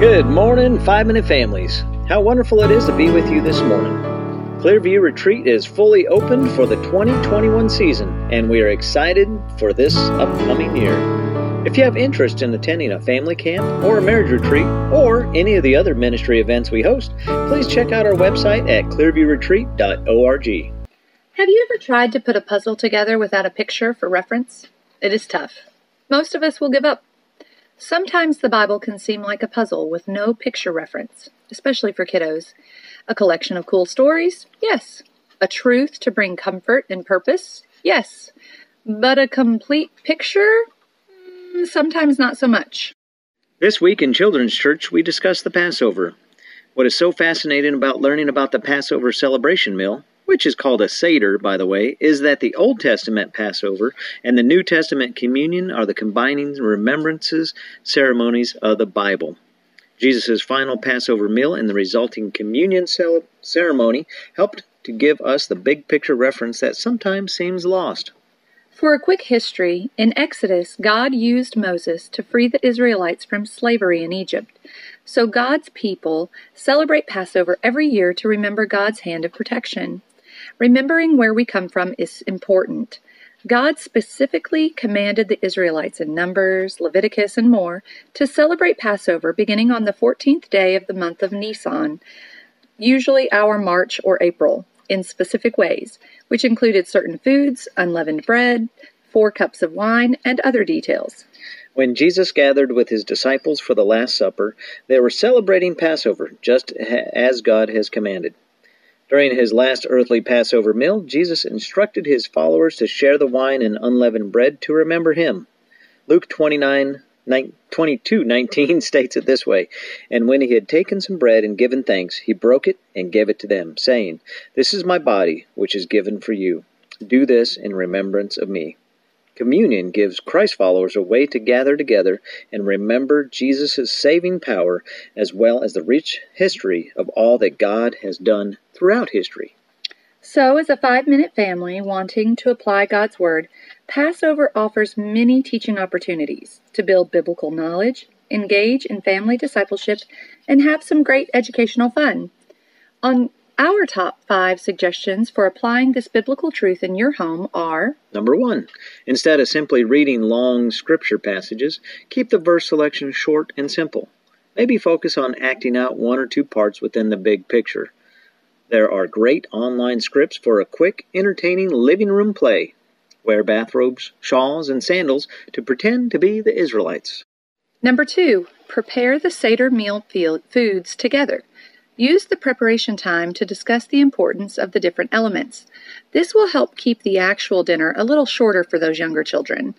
Good morning, Five Minute Families. How wonderful it is to be with you this morning. Clearview Retreat is fully open for the 2021 season, and we are excited for this upcoming year. If you have interest in attending a family camp or a marriage retreat or any of the other ministry events we host, please check out our website at clearviewretreat.org. Have you ever tried to put a puzzle together without a picture for reference? It is tough. Most of us will give up. Sometimes the Bible can seem like a puzzle with no picture reference, especially for kiddos. A collection of cool stories? Yes. A truth to bring comfort and purpose? Yes. But a complete picture? Mm, sometimes not so much. This week in Children's Church, we discuss the Passover. What is so fascinating about learning about the Passover celebration meal which is called a Seder, by the way, is that the Old Testament Passover and the New Testament communion are the combining remembrances ceremonies of the Bible. Jesus' final Passover meal and the resulting communion ceremony helped to give us the big picture reference that sometimes seems lost. For a quick history, in Exodus, God used Moses to free the Israelites from slavery in Egypt. So God's people celebrate Passover every year to remember God's hand of protection. Remembering where we come from is important. God specifically commanded the Israelites in Numbers, Leviticus, and more to celebrate Passover beginning on the 14th day of the month of Nisan, usually our March or April, in specific ways, which included certain foods, unleavened bread, four cups of wine, and other details. When Jesus gathered with his disciples for the Last Supper, they were celebrating Passover just as God has commanded. During his last earthly Passover meal, Jesus instructed his followers to share the wine and unleavened bread to remember him. Luke 29 22 19 states it this way And when he had taken some bread and given thanks, he broke it and gave it to them, saying, This is my body, which is given for you. Do this in remembrance of me. Communion gives Christ followers a way to gather together and remember Jesus' saving power as well as the rich history of all that God has done throughout history. So, as a five minute family wanting to apply God's Word, Passover offers many teaching opportunities to build biblical knowledge, engage in family discipleship, and have some great educational fun. On our top five suggestions for applying this biblical truth in your home are Number one, instead of simply reading long scripture passages, keep the verse selection short and simple. Maybe focus on acting out one or two parts within the big picture. There are great online scripts for a quick, entertaining living room play. Wear bathrobes, shawls, and sandals to pretend to be the Israelites. Number two, prepare the Seder meal foods together. Use the preparation time to discuss the importance of the different elements. This will help keep the actual dinner a little shorter for those younger children.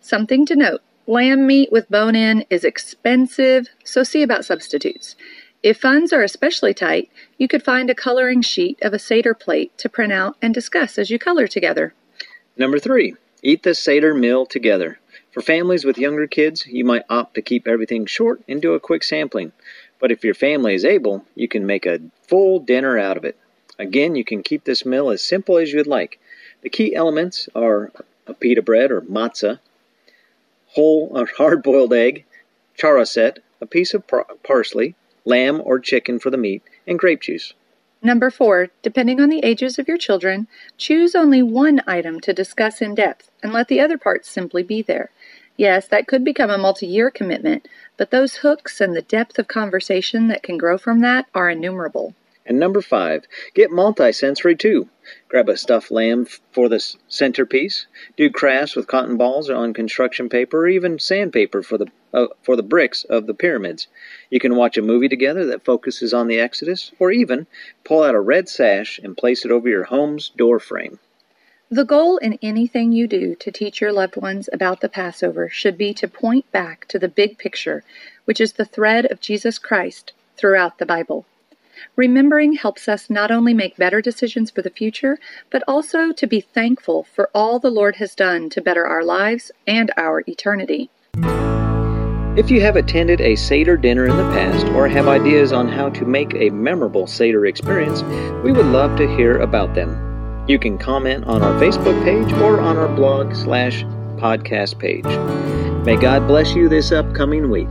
Something to note lamb meat with bone in is expensive, so see about substitutes. If funds are especially tight, you could find a coloring sheet of a Seder plate to print out and discuss as you color together. Number three, eat the Seder meal together. For families with younger kids, you might opt to keep everything short and do a quick sampling. But if your family is able, you can make a full dinner out of it. Again, you can keep this meal as simple as you'd like. The key elements are a pita bread or matzah, whole or hard-boiled egg, charoset, a piece of par- parsley, lamb or chicken for the meat, and grape juice. Number four, depending on the ages of your children, choose only one item to discuss in depth and let the other parts simply be there. Yes, that could become a multi year commitment, but those hooks and the depth of conversation that can grow from that are innumerable. And number five, get multi-sensory too. Grab a stuffed lamb for the centerpiece. Do crafts with cotton balls on construction paper or even sandpaper for the uh, for the bricks of the pyramids. You can watch a movie together that focuses on the Exodus, or even pull out a red sash and place it over your home's door frame. The goal in anything you do to teach your loved ones about the Passover should be to point back to the big picture, which is the thread of Jesus Christ throughout the Bible. Remembering helps us not only make better decisions for the future, but also to be thankful for all the Lord has done to better our lives and our eternity. If you have attended a Seder dinner in the past or have ideas on how to make a memorable Seder experience, we would love to hear about them. You can comment on our Facebook page or on our blog slash podcast page. May God bless you this upcoming week.